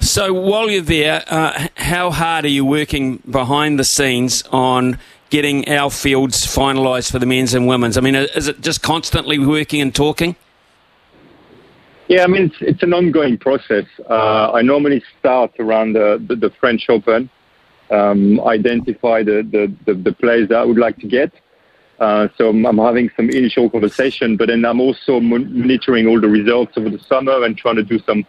So while you're there, uh, how hard are you working behind the scenes on getting our fields finalised for the men's and women's? I mean, is it just constantly working and talking? Yeah, I mean, it's, it's an ongoing process. Uh, I normally start around the, the, the French Open, um, identify the, the, the, the, players that I would like to get. Uh, so I'm, having some initial conversation, but then I'm also monitoring all the results over the summer and trying to do some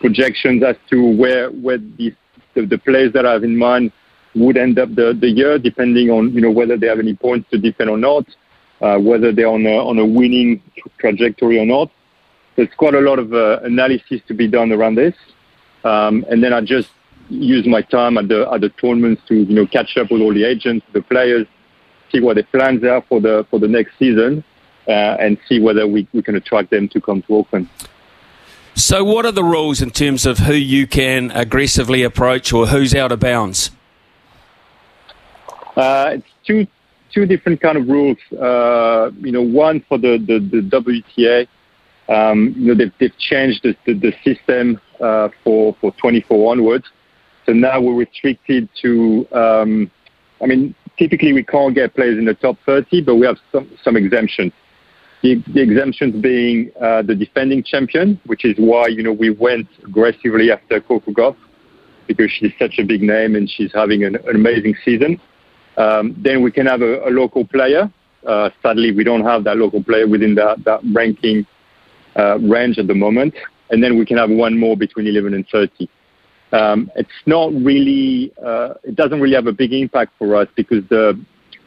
projections as to where where the, the players that I have in mind would end up the, the year, depending on you know whether they have any points to defend or not, uh, whether they're on a, on a winning trajectory or not. There's quite a lot of uh, analysis to be done around this, um, and then I just use my time at the at the tournaments to you know catch up with all the agents, the players, see what their plans are for the for the next season, uh, and see whether we, we can attract them to come to Auckland. So, what are the rules in terms of who you can aggressively approach or who's out of bounds? Uh, it's two two different kind of rules. Uh, you know, one for the the, the WTA. Um, you know, they've, they've changed the, the, the system uh, for for 24 onwards. So now we're restricted to. Um, I mean, typically we can't get players in the top 30, but we have some some exemptions. The, the exemptions being uh, the defending champion, which is why you know we went aggressively after Coco Gauff because she's such a big name and she's having an, an amazing season. Um, then we can have a, a local player. Uh, sadly, we don't have that local player within that, that ranking uh, range at the moment. And then we can have one more between 11 and 30. Um, it's not really, uh, it doesn't really have a big impact for us because the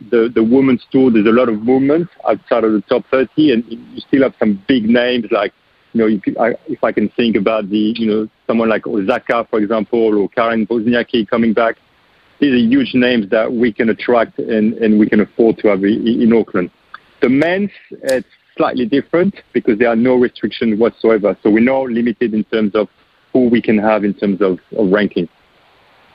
the, the women's tour, there's a lot of movement outside of the top 30, and you still have some big names like, you know, if I, if I can think about the, you know, someone like Osaka, for example, or Karen Wozniacki coming back. These are huge names that we can attract and, and we can afford to have in, in Auckland. The men's, it's slightly different because there are no restrictions whatsoever. So we're not limited in terms of who we can have in terms of, of ranking.